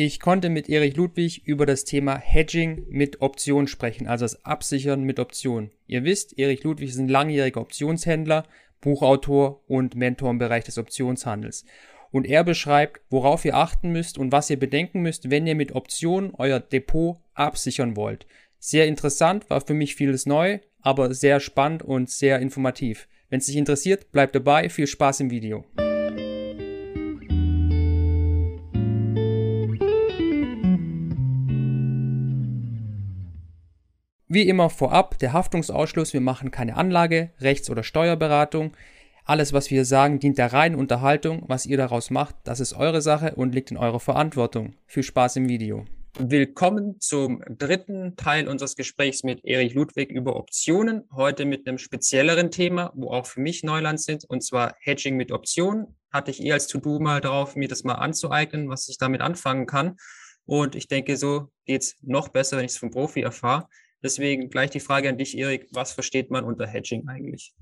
Ich konnte mit Erich Ludwig über das Thema Hedging mit Option sprechen, also das Absichern mit Option. Ihr wisst, Erich Ludwig ist ein langjähriger Optionshändler, Buchautor und Mentor im Bereich des Optionshandels. Und er beschreibt, worauf ihr achten müsst und was ihr bedenken müsst, wenn ihr mit Optionen euer Depot absichern wollt. Sehr interessant, war für mich vieles neu, aber sehr spannend und sehr informativ. Wenn es dich interessiert, bleibt dabei, viel Spaß im Video. Wie immer vorab der Haftungsausschluss, wir machen keine Anlage, Rechts- oder Steuerberatung. Alles, was wir sagen, dient der reinen Unterhaltung. Was ihr daraus macht, das ist eure Sache und liegt in eurer Verantwortung. Viel Spaß im Video. Willkommen zum dritten Teil unseres Gesprächs mit Erich Ludwig über Optionen. Heute mit einem spezielleren Thema, wo auch für mich Neuland sind, und zwar Hedging mit Optionen. Hatte ich eh als To-Do mal drauf, mir das mal anzueignen, was ich damit anfangen kann. Und ich denke, so geht's noch besser, wenn ich es vom Profi erfahre. Deswegen gleich die Frage an dich, Erik. Was versteht man unter Hedging eigentlich?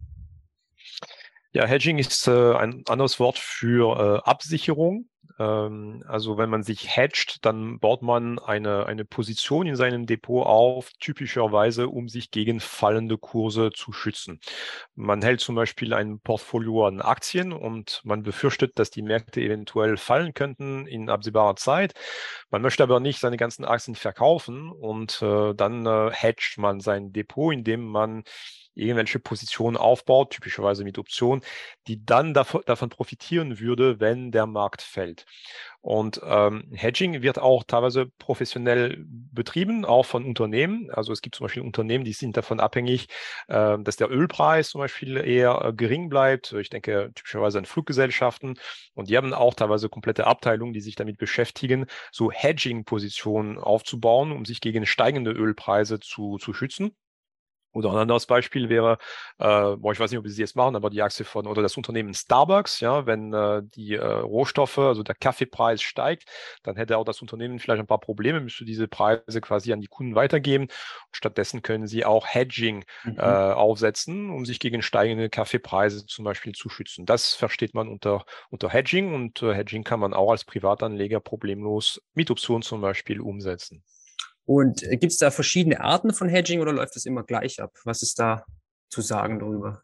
Ja, Hedging ist äh, ein anderes Wort für äh, Absicherung. Ähm, also wenn man sich hedgt, dann baut man eine, eine Position in seinem Depot auf, typischerweise um sich gegen fallende Kurse zu schützen. Man hält zum Beispiel ein Portfolio an Aktien und man befürchtet, dass die Märkte eventuell fallen könnten in absehbarer Zeit. Man möchte aber nicht seine ganzen Aktien verkaufen und äh, dann äh, hedgt man sein Depot, indem man irgendwelche Positionen aufbaut, typischerweise mit Optionen, die dann davon, davon profitieren würde, wenn der Markt fällt. Und ähm, Hedging wird auch teilweise professionell betrieben, auch von Unternehmen. Also es gibt zum Beispiel Unternehmen, die sind davon abhängig, äh, dass der Ölpreis zum Beispiel eher äh, gering bleibt. Ich denke typischerweise an Fluggesellschaften. Und die haben auch teilweise komplette Abteilungen, die sich damit beschäftigen, so Hedging-Positionen aufzubauen, um sich gegen steigende Ölpreise zu, zu schützen. Oder ein anderes Beispiel wäre, äh, boah, ich weiß nicht, ob sie jetzt machen, aber die Aktie von oder das Unternehmen Starbucks, ja, wenn äh, die äh, Rohstoffe, also der Kaffeepreis steigt, dann hätte auch das Unternehmen vielleicht ein paar Probleme, müsste diese Preise quasi an die Kunden weitergeben. Stattdessen können sie auch Hedging mhm. äh, aufsetzen, um sich gegen steigende Kaffeepreise zum Beispiel zu schützen. Das versteht man unter, unter Hedging und äh, Hedging kann man auch als Privatanleger problemlos mit Optionen zum Beispiel umsetzen. Und äh, gibt es da verschiedene Arten von Hedging oder läuft das immer gleich ab? Was ist da zu sagen darüber?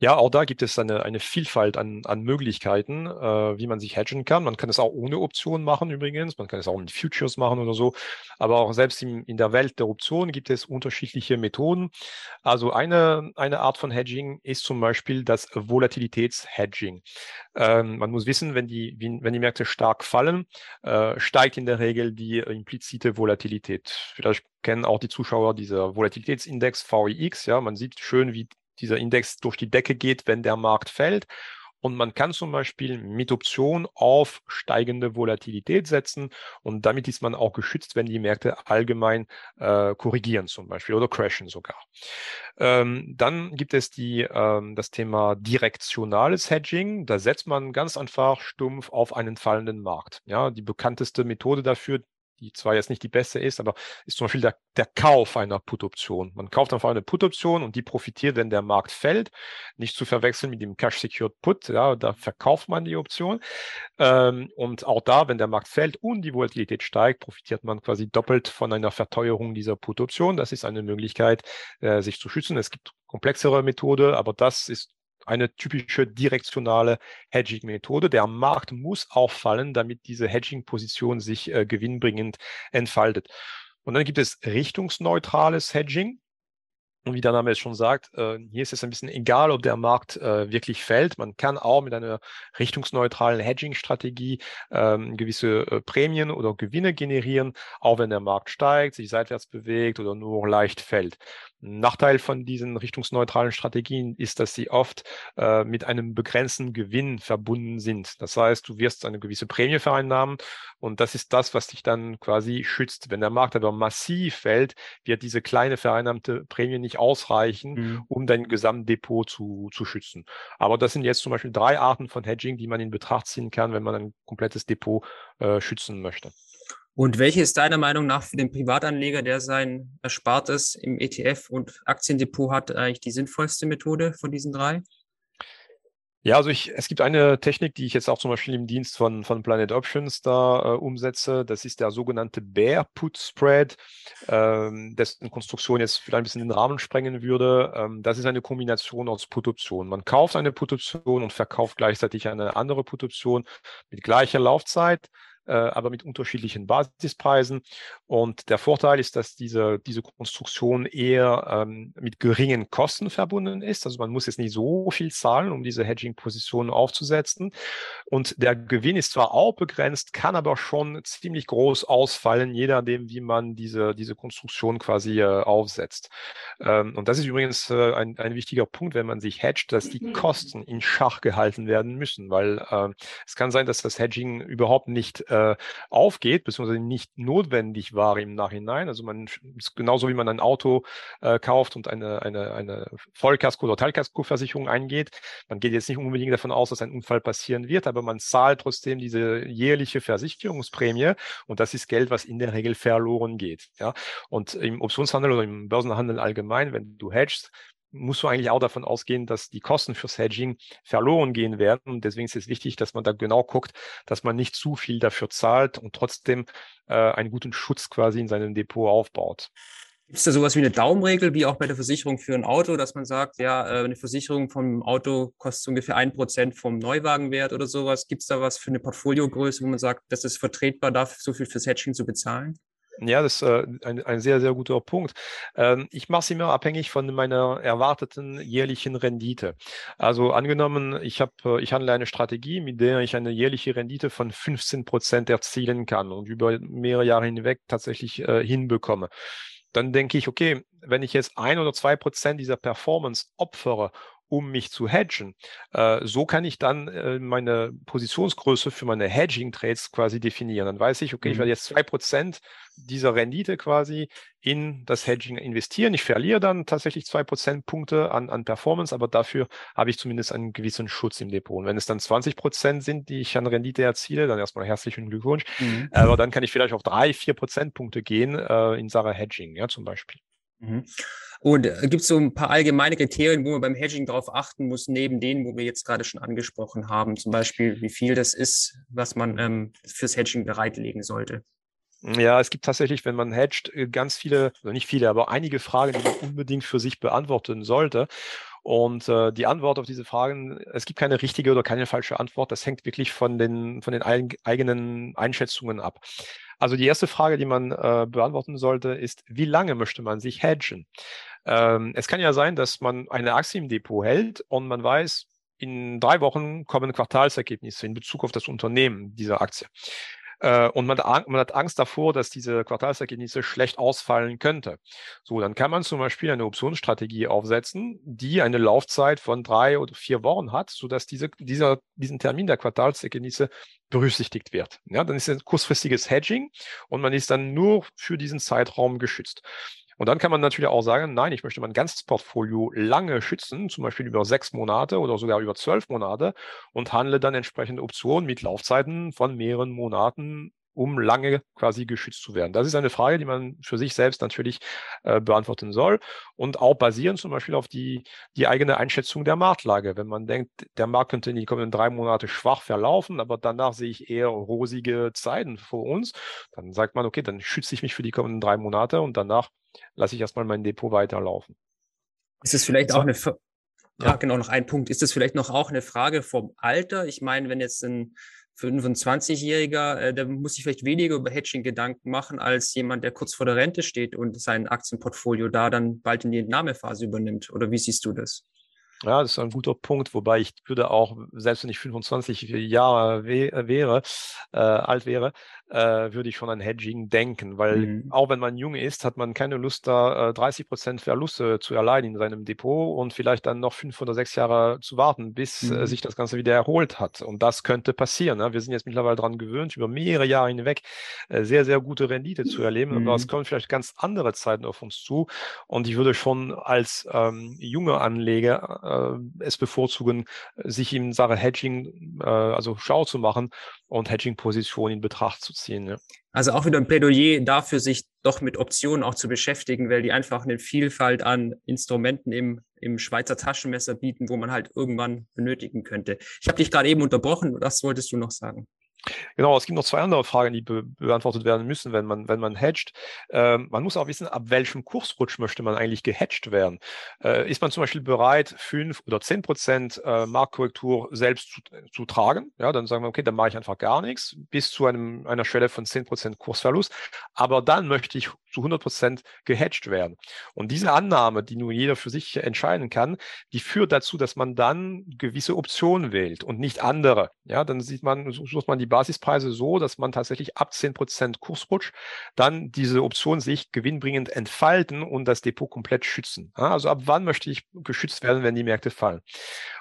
Ja, auch da gibt es eine, eine Vielfalt an, an Möglichkeiten, äh, wie man sich hedgen kann. Man kann es auch ohne Optionen machen übrigens. Man kann es auch mit Futures machen oder so. Aber auch selbst in, in der Welt der Optionen gibt es unterschiedliche Methoden. Also eine, eine Art von Hedging ist zum Beispiel das Volatilitätshedging. Ähm, man muss wissen, wenn die, wenn die Märkte stark fallen, äh, steigt in der Regel die implizite Volatilität. Vielleicht kennen auch die Zuschauer dieser Volatilitätsindex VIX. Ja, man sieht schön, wie dieser Index durch die Decke geht, wenn der Markt fällt. Und man kann zum Beispiel mit Option auf steigende Volatilität setzen und damit ist man auch geschützt, wenn die Märkte allgemein äh, korrigieren zum Beispiel oder crashen sogar. Ähm, dann gibt es die, ähm, das Thema direktionales Hedging. Da setzt man ganz einfach stumpf auf einen fallenden Markt. Ja, die bekannteste Methode dafür, die zwar jetzt nicht die beste ist, aber ist zum Beispiel der, der Kauf einer Put-Option. Man kauft einfach eine Put-Option und die profitiert, wenn der Markt fällt. Nicht zu verwechseln mit dem Cash-Secured Put, ja, da verkauft man die Option. Ähm, und auch da, wenn der Markt fällt und die Volatilität steigt, profitiert man quasi doppelt von einer Verteuerung dieser Put-Option. Das ist eine Möglichkeit, äh, sich zu schützen. Es gibt komplexere Methode, aber das ist eine typische direktionale Hedging-Methode. Der Markt muss auffallen, damit diese Hedging-Position sich äh, gewinnbringend entfaltet. Und dann gibt es richtungsneutrales Hedging. Und wie der Name es schon sagt, äh, hier ist es ein bisschen egal, ob der Markt äh, wirklich fällt. Man kann auch mit einer richtungsneutralen Hedging-Strategie ähm, gewisse äh, Prämien oder Gewinne generieren, auch wenn der Markt steigt, sich seitwärts bewegt oder nur leicht fällt. Nachteil von diesen richtungsneutralen Strategien ist, dass sie oft äh, mit einem begrenzten Gewinn verbunden sind. Das heißt, du wirst eine gewisse Prämie vereinnahmen und das ist das, was dich dann quasi schützt. Wenn der Markt aber massiv fällt, wird diese kleine vereinnahmte Prämie nicht ausreichen, mhm. um dein Gesamtdepot zu, zu schützen. Aber das sind jetzt zum Beispiel drei Arten von Hedging, die man in Betracht ziehen kann, wenn man ein komplettes Depot äh, schützen möchte. Und welche ist deiner Meinung nach für den Privatanleger, der sein Erspartes im ETF und Aktiendepot hat, eigentlich die sinnvollste Methode von diesen drei? Ja, also ich, es gibt eine Technik, die ich jetzt auch zum Beispiel im Dienst von, von Planet Options da äh, umsetze. Das ist der sogenannte Bear Put Spread, ähm, dessen Konstruktion jetzt vielleicht ein bisschen den Rahmen sprengen würde. Ähm, das ist eine Kombination aus Put-Optionen. Man kauft eine Put-Option und verkauft gleichzeitig eine andere Put-Option mit gleicher Laufzeit aber mit unterschiedlichen Basispreisen. Und der Vorteil ist, dass diese, diese Konstruktion eher ähm, mit geringen Kosten verbunden ist. Also man muss jetzt nicht so viel zahlen, um diese Hedging-Positionen aufzusetzen. Und der Gewinn ist zwar auch begrenzt, kann aber schon ziemlich groß ausfallen, je nachdem, wie man diese, diese Konstruktion quasi äh, aufsetzt. Ähm, und das ist übrigens äh, ein, ein wichtiger Punkt, wenn man sich hedgt, dass die Kosten in Schach gehalten werden müssen, weil äh, es kann sein, dass das Hedging überhaupt nicht äh, äh, aufgeht, beziehungsweise nicht notwendig war im Nachhinein. Also man ist genauso wie man ein Auto äh, kauft und eine, eine, eine Vollkasko- oder Teilkaskoversicherung eingeht. Man geht jetzt nicht unbedingt davon aus, dass ein Unfall passieren wird, aber man zahlt trotzdem diese jährliche Versicherungsprämie und das ist Geld, was in der Regel verloren geht. Ja? Und im Optionshandel oder im Börsenhandel allgemein, wenn du hedgst, musst du eigentlich auch davon ausgehen, dass die Kosten fürs Hedging verloren gehen werden. Und deswegen ist es wichtig, dass man da genau guckt, dass man nicht zu viel dafür zahlt und trotzdem äh, einen guten Schutz quasi in seinem Depot aufbaut. Gibt es da sowas wie eine Daumenregel, wie auch bei der Versicherung für ein Auto, dass man sagt, ja, äh, eine Versicherung vom Auto kostet ungefähr ein Prozent vom Neuwagenwert oder sowas? Gibt es da was für eine Portfoliogröße, wo man sagt, das ist vertretbar, dafür so viel fürs Hedging zu bezahlen? Ja, das ist äh, ein, ein sehr, sehr guter Punkt. Ähm, ich mache es immer abhängig von meiner erwarteten jährlichen Rendite. Also angenommen, ich, hab, äh, ich handle eine Strategie, mit der ich eine jährliche Rendite von 15 Prozent erzielen kann und über mehrere Jahre hinweg tatsächlich äh, hinbekomme. Dann denke ich, okay, wenn ich jetzt ein oder zwei Prozent dieser Performance opfere, um mich zu hedgen. Äh, so kann ich dann äh, meine Positionsgröße für meine Hedging-Trades quasi definieren. Dann weiß ich, okay, mhm. ich werde jetzt zwei Prozent dieser Rendite quasi in das Hedging investieren. Ich verliere dann tatsächlich zwei Prozentpunkte an, an Performance, aber dafür habe ich zumindest einen gewissen Schutz im Depot. Und wenn es dann 20 Prozent sind, die ich an Rendite erziele, dann erstmal herzlichen Glückwunsch. Mhm. Aber dann kann ich vielleicht auf drei, vier Prozentpunkte gehen äh, in Sache Hedging, ja, zum Beispiel. Mhm. Und äh, gibt es so ein paar allgemeine Kriterien, wo man beim Hedging darauf achten muss, neben denen, wo wir jetzt gerade schon angesprochen haben? Zum Beispiel, wie viel das ist, was man ähm, fürs Hedging bereitlegen sollte? Ja, es gibt tatsächlich, wenn man hedgt, äh, ganz viele, also nicht viele, aber einige Fragen, die man unbedingt für sich beantworten sollte. Und äh, die Antwort auf diese Fragen, es gibt keine richtige oder keine falsche Antwort. Das hängt wirklich von den, von den eigenen Einschätzungen ab. Also die erste Frage, die man äh, beantworten sollte, ist, wie lange möchte man sich hedgen? Ähm, es kann ja sein, dass man eine Aktie im Depot hält und man weiß, in drei Wochen kommen Quartalsergebnisse in Bezug auf das Unternehmen dieser Aktie. Äh, und man, hat Angst davor, dass diese Quartalsergebnisse schlecht ausfallen könnte. So, dann kann man zum Beispiel eine Optionsstrategie aufsetzen, die eine Laufzeit von drei oder vier Wochen hat, sodass diese, dieser, diesen Termin der Quartalsergebnisse berücksichtigt wird. Ja, dann ist es ein kurzfristiges Hedging und man ist dann nur für diesen Zeitraum geschützt. Und dann kann man natürlich auch sagen, nein, ich möchte mein ganzes Portfolio lange schützen, zum Beispiel über sechs Monate oder sogar über zwölf Monate und handle dann entsprechende Optionen mit Laufzeiten von mehreren Monaten um lange quasi geschützt zu werden? Das ist eine Frage, die man für sich selbst natürlich äh, beantworten soll und auch basieren zum Beispiel auf die, die eigene Einschätzung der Marktlage. Wenn man denkt, der Markt könnte in die kommenden drei Monate schwach verlaufen, aber danach sehe ich eher rosige Zeiten vor uns, dann sagt man, okay, dann schütze ich mich für die kommenden drei Monate und danach lasse ich erstmal mein Depot weiterlaufen. Ist es vielleicht auch eine, ja, genau, noch ein Punkt. Ist es vielleicht noch auch eine Frage vom Alter? Ich meine, wenn jetzt ein 25-Jähriger, äh, der muss sich vielleicht weniger über Hedging Gedanken machen als jemand, der kurz vor der Rente steht und sein Aktienportfolio da dann bald in die Entnahmephase übernimmt. Oder wie siehst du das? Ja, das ist ein guter Punkt, wobei ich würde auch, selbst wenn ich 25 Jahre wäre, äh, alt wäre, äh, würde ich schon an Hedging denken, weil mhm. auch wenn man jung ist, hat man keine Lust, da äh, 30 Prozent Verluste zu erleiden in seinem Depot und vielleicht dann noch fünf oder sechs Jahre zu warten, bis äh, mhm. äh, sich das Ganze wieder erholt hat. Und das könnte passieren. Ne? Wir sind jetzt mittlerweile daran gewöhnt, über mehrere Jahre hinweg äh, sehr, sehr gute Rendite zu erleben. Mhm. Aber es kommen vielleicht ganz andere Zeiten auf uns zu. Und ich würde schon als ähm, junge Anleger äh, es bevorzugen, sich in Sache Hedging, äh, also Schau zu machen und Hedging-Positionen in Betracht zu ziehen. Ja. Also auch wieder ein Plädoyer dafür, sich doch mit Optionen auch zu beschäftigen, weil die einfach eine Vielfalt an Instrumenten im im Schweizer Taschenmesser bieten, wo man halt irgendwann benötigen könnte. Ich habe dich gerade eben unterbrochen, was wolltest du noch sagen? Genau, es gibt noch zwei andere Fragen, die be beantwortet werden müssen, wenn man, wenn man hedgt. Ähm, man muss auch wissen, ab welchem Kursrutsch möchte man eigentlich gehatcht werden. Äh, ist man zum Beispiel bereit, fünf oder zehn Prozent äh, Marktkorrektur selbst zu, zu, tragen? Ja, dann sagen wir, okay, dann mache ich einfach gar nichts bis zu einem, einer Schwelle von zehn Prozent Kursverlust. Aber dann möchte ich zu 100 Prozent gehatcht werden. Und diese Annahme, die nun jeder für sich entscheiden kann, die führt dazu, dass man dann gewisse Optionen wählt und nicht andere. Ja, dann sieht man, sucht man die Basispreise so, dass man tatsächlich ab 10% Kursrutsch dann diese Option sich gewinnbringend entfalten und das Depot komplett schützen. Also ab wann möchte ich geschützt werden, wenn die Märkte fallen?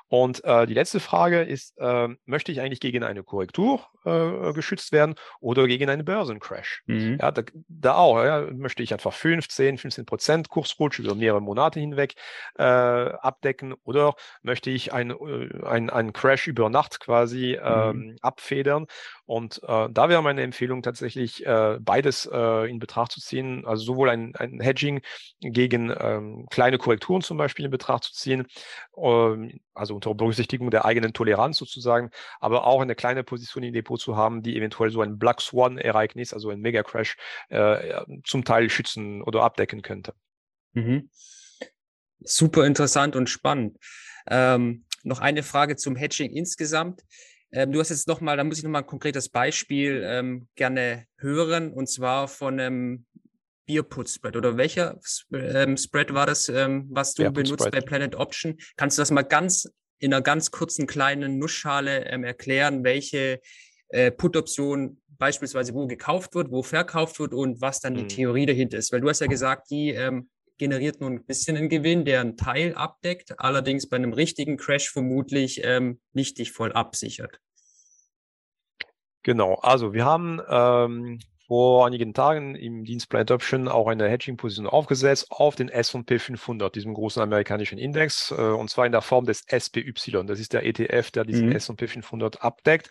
Und äh, die letzte Frage ist, äh, möchte ich eigentlich gegen eine Korrektur äh, geschützt werden oder gegen einen Börsencrash? Mhm. Ja, da, da auch, ja, möchte ich einfach 15, 15 Prozent Kursrutsch über mehrere Monate hinweg äh, abdecken oder möchte ich ein, äh, ein, einen Crash über Nacht quasi ähm, mhm. abfedern? Und äh, da wäre meine Empfehlung tatsächlich äh, beides äh, in Betracht zu ziehen, also sowohl ein, ein Hedging gegen ähm, kleine Korrekturen zum Beispiel in Betracht zu ziehen, ähm, also unter Berücksichtigung der eigenen Toleranz sozusagen, aber auch eine kleine Position im Depot zu haben, die eventuell so ein Black Swan-Ereignis, also ein Mega-Crash, äh, zum Teil schützen oder abdecken könnte. Mhm. Super interessant und spannend. Ähm, noch eine Frage zum Hedging insgesamt. Ähm, du hast jetzt nochmal, da muss ich nochmal ein konkretes Beispiel ähm, gerne hören, und zwar von einem Bierput-Spread oder welcher ähm, Spread war das, ähm, was du benutzt bei Planet Option? Kannst du das mal ganz in einer ganz kurzen kleinen Nussschale ähm, erklären, welche äh, Put-Option beispielsweise wo gekauft wird, wo verkauft wird und was dann mhm. die Theorie dahinter ist? Weil du hast ja gesagt, die ähm, generiert nun ein bisschen einen Gewinn, der einen Teil abdeckt, allerdings bei einem richtigen Crash vermutlich ähm, nicht dich voll absichert. Genau, also wir haben ähm, vor einigen Tagen im Dienstplan Adoption auch eine Hedging-Position aufgesetzt auf den S&P 500, diesem großen amerikanischen Index, äh, und zwar in der Form des SPY. Das ist der ETF, der diesen mhm. S&P 500 abdeckt.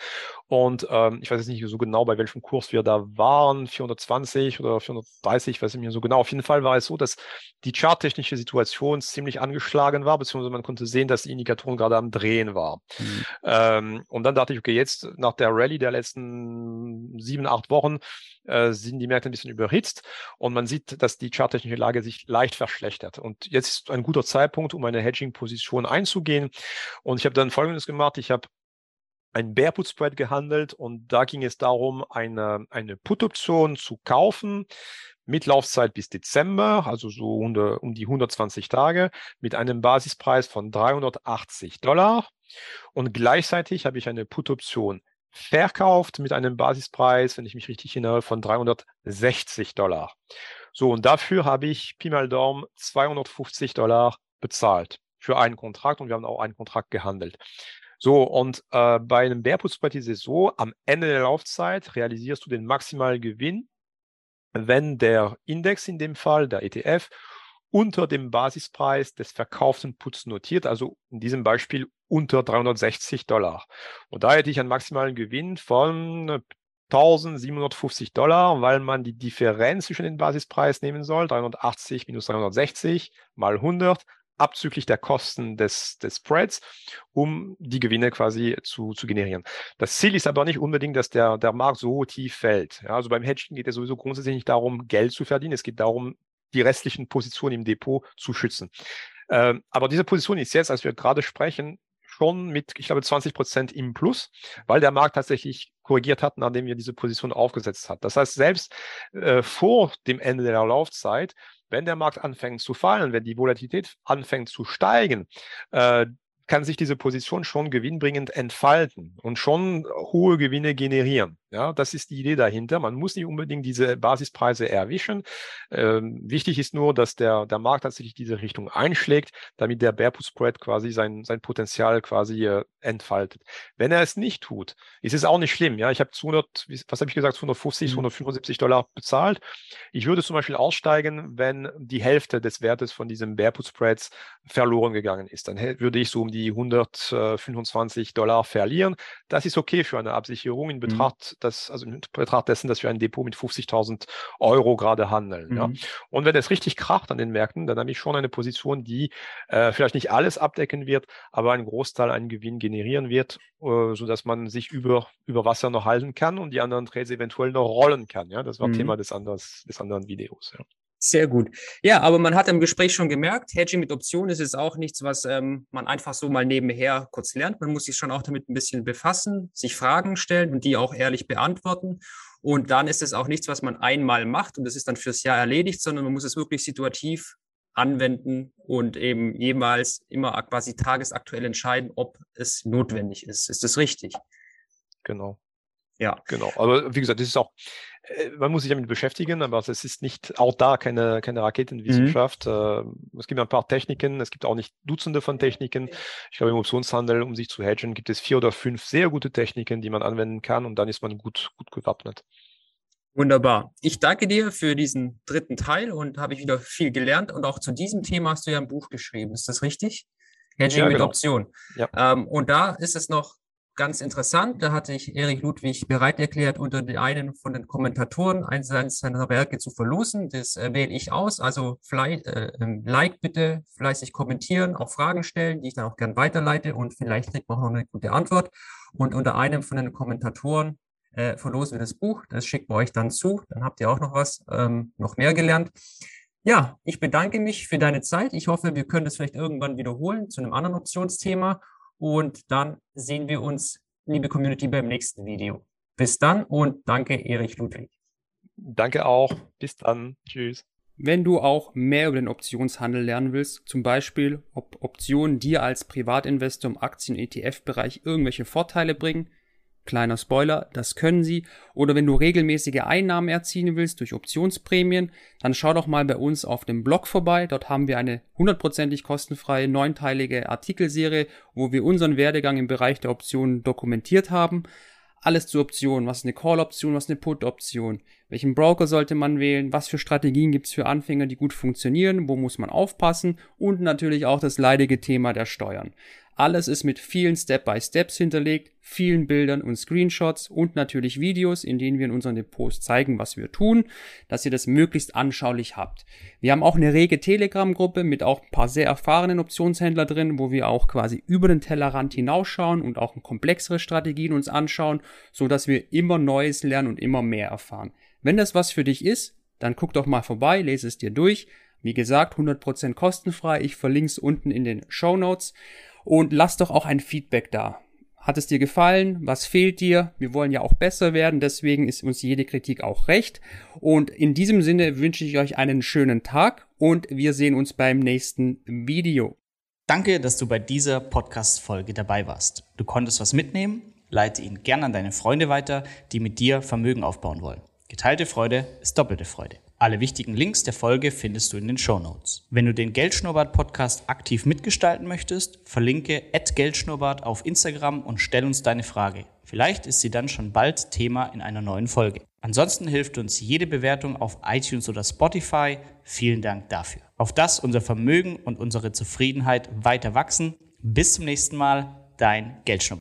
Und ähm, ich weiß jetzt nicht so genau, bei welchem Kurs wir da waren, 420 oder 430, weiß ich nicht so genau. Auf jeden Fall war es so, dass die charttechnische Situation ziemlich angeschlagen war, beziehungsweise man konnte sehen, dass die Indikatoren gerade am Drehen war. Mhm. Ähm, und dann dachte ich, okay, jetzt nach der Rallye der letzten sieben, acht Wochen äh, sind die Märkte ein bisschen überhitzt und man sieht, dass die charttechnische Lage sich leicht verschlechtert. Und jetzt ist ein guter Zeitpunkt, um eine Hedging-Position einzugehen. Und ich habe dann Folgendes gemacht. Ich habe ein Bear Put Spread gehandelt und da ging es darum, eine, eine Put-Option zu kaufen mit Laufzeit bis Dezember, also so um die 120 Tage, mit einem Basispreis von 380 Dollar. Und gleichzeitig habe ich eine Put-Option verkauft mit einem Basispreis, wenn ich mich richtig erinnere, von 360 Dollar. So, und dafür habe ich Pi mal Daumen 250 Dollar bezahlt für einen Kontrakt und wir haben auch einen Kontrakt gehandelt. So, und äh, bei einem Bärputzbrett ist es so, am Ende der Laufzeit realisierst du den maximalen Gewinn, wenn der Index in dem Fall, der ETF, unter dem Basispreis des verkauften Puts notiert, also in diesem Beispiel unter 360 Dollar. Und da hätte ich einen maximalen Gewinn von 1750 Dollar, weil man die Differenz zwischen den Basispreis nehmen soll, 380 minus 360 mal 100, abzüglich der Kosten des, des Spreads, um die Gewinne quasi zu, zu generieren. Das Ziel ist aber nicht unbedingt, dass der, der Markt so tief fällt. Ja, also beim Hedging geht es sowieso grundsätzlich nicht darum, Geld zu verdienen. Es geht darum, die restlichen Positionen im Depot zu schützen. Ähm, aber diese Position ist jetzt, als wir gerade sprechen, schon mit, ich glaube, 20 Prozent im Plus, weil der Markt tatsächlich korrigiert hat, nachdem wir diese Position aufgesetzt hat. Das heißt, selbst äh, vor dem Ende der Laufzeit wenn der Markt anfängt zu fallen, wenn die Volatilität anfängt zu steigen, äh, kann sich diese Position schon gewinnbringend entfalten und schon hohe Gewinne generieren. Ja, das ist die Idee dahinter. Man muss nicht unbedingt diese Basispreise erwischen. Ähm, wichtig ist nur, dass der, der Markt tatsächlich diese Richtung einschlägt, damit der Bear Put Spread quasi sein, sein Potenzial quasi äh, entfaltet. Wenn er es nicht tut, ist es auch nicht schlimm. Ja, ich habe 200, was habe ich gesagt, 250, 175 mhm. Dollar bezahlt. Ich würde zum Beispiel aussteigen, wenn die Hälfte des Wertes von diesem Bear Put Spreads verloren gegangen ist. Dann würde ich so um die 125 Dollar verlieren. Das ist okay für eine Absicherung in mhm. Betracht dass, also in Betracht dessen, dass wir ein Depot mit 50.000 Euro gerade handeln. Mhm. Ja. Und wenn es richtig kracht an den Märkten, dann habe ich schon eine Position, die äh, vielleicht nicht alles abdecken wird, aber einen Großteil an Gewinn generieren wird, äh, sodass man sich über, über Wasser noch halten kann und die anderen Trades eventuell noch rollen kann. Ja, das war mhm. Thema des, anders, des anderen Videos. Ja. Sehr gut. Ja, aber man hat im Gespräch schon gemerkt, Hedging mit Optionen ist jetzt auch nichts, was ähm, man einfach so mal nebenher kurz lernt. Man muss sich schon auch damit ein bisschen befassen, sich Fragen stellen und die auch ehrlich beantworten. Und dann ist es auch nichts, was man einmal macht und das ist dann fürs Jahr erledigt, sondern man muss es wirklich situativ anwenden und eben jemals immer quasi tagesaktuell entscheiden, ob es notwendig ist. Ist das richtig? Genau. Ja. Genau. Aber wie gesagt, das ist auch, man muss sich damit beschäftigen, aber es ist nicht auch da keine, keine Raketenwissenschaft. Mhm. Es gibt ein paar Techniken, es gibt auch nicht Dutzende von Techniken. Ich glaube, im Optionshandel, um sich zu hedgen, gibt es vier oder fünf sehr gute Techniken, die man anwenden kann und dann ist man gut, gut gewappnet. Wunderbar. Ich danke dir für diesen dritten Teil und habe ich wieder viel gelernt. Und auch zu diesem Thema hast du ja ein Buch geschrieben. Ist das richtig? Hedging ja, genau. mit Option. Ja. Ähm, und da ist es noch ganz interessant. Da hatte ich Erik Ludwig bereit erklärt, unter einen von den Kommentatoren eines seiner Werke zu verlosen. Das äh, wähle ich aus. Also vielleicht, äh, ähm, Like bitte, fleißig kommentieren, auch Fragen stellen, die ich dann auch gern weiterleite und vielleicht kriegt man auch noch eine gute Antwort. Und unter einem von den Kommentatoren äh, verlosen wir das Buch. Das schicken wir euch dann zu. Dann habt ihr auch noch was, ähm, noch mehr gelernt. Ja, ich bedanke mich für deine Zeit. Ich hoffe, wir können das vielleicht irgendwann wiederholen zu einem anderen Optionsthema und dann sehen wir uns, liebe Community, beim nächsten Video. Bis dann und danke, Erich Ludwig. Danke auch. Bis dann. Tschüss. Wenn du auch mehr über den Optionshandel lernen willst, zum Beispiel, ob Optionen dir als Privatinvestor im Aktien-ETF-Bereich irgendwelche Vorteile bringen, Kleiner Spoiler, das können sie. Oder wenn du regelmäßige Einnahmen erzielen willst durch Optionsprämien, dann schau doch mal bei uns auf dem Blog vorbei. Dort haben wir eine hundertprozentig kostenfreie neunteilige Artikelserie, wo wir unseren Werdegang im Bereich der Optionen dokumentiert haben. Alles zu Optionen. Was ist eine Call-Option, was ist eine Put-Option? Welchen Broker sollte man wählen? Was für Strategien gibt es für Anfänger, die gut funktionieren? Wo muss man aufpassen? Und natürlich auch das leidige Thema der Steuern. Alles ist mit vielen Step-by-Steps hinterlegt, vielen Bildern und Screenshots und natürlich Videos, in denen wir in unseren Depots zeigen, was wir tun, dass ihr das möglichst anschaulich habt. Wir haben auch eine rege Telegram-Gruppe mit auch ein paar sehr erfahrenen Optionshändler drin, wo wir auch quasi über den Tellerrand hinausschauen und auch komplexere Strategien uns anschauen, so dass wir immer Neues lernen und immer mehr erfahren. Wenn das was für dich ist, dann guck doch mal vorbei, lese es dir durch. Wie gesagt, 100% kostenfrei. Ich verlinke es unten in den Show Notes und lass doch auch ein Feedback da. Hat es dir gefallen? Was fehlt dir? Wir wollen ja auch besser werden, deswegen ist uns jede Kritik auch recht. Und in diesem Sinne wünsche ich euch einen schönen Tag und wir sehen uns beim nächsten Video. Danke, dass du bei dieser Podcast-Folge dabei warst. Du konntest was mitnehmen? Leite ihn gern an deine Freunde weiter, die mit dir Vermögen aufbauen wollen. Geteilte Freude ist doppelte Freude. Alle wichtigen Links der Folge findest du in den Show Notes. Wenn du den Geldschnurrbart Podcast aktiv mitgestalten möchtest, verlinke @geldschnurrbart auf Instagram und stell uns deine Frage. Vielleicht ist sie dann schon bald Thema in einer neuen Folge. Ansonsten hilft uns jede Bewertung auf iTunes oder Spotify. Vielen Dank dafür. Auf das unser Vermögen und unsere Zufriedenheit weiter wachsen. Bis zum nächsten Mal, dein Geldschnurrbart.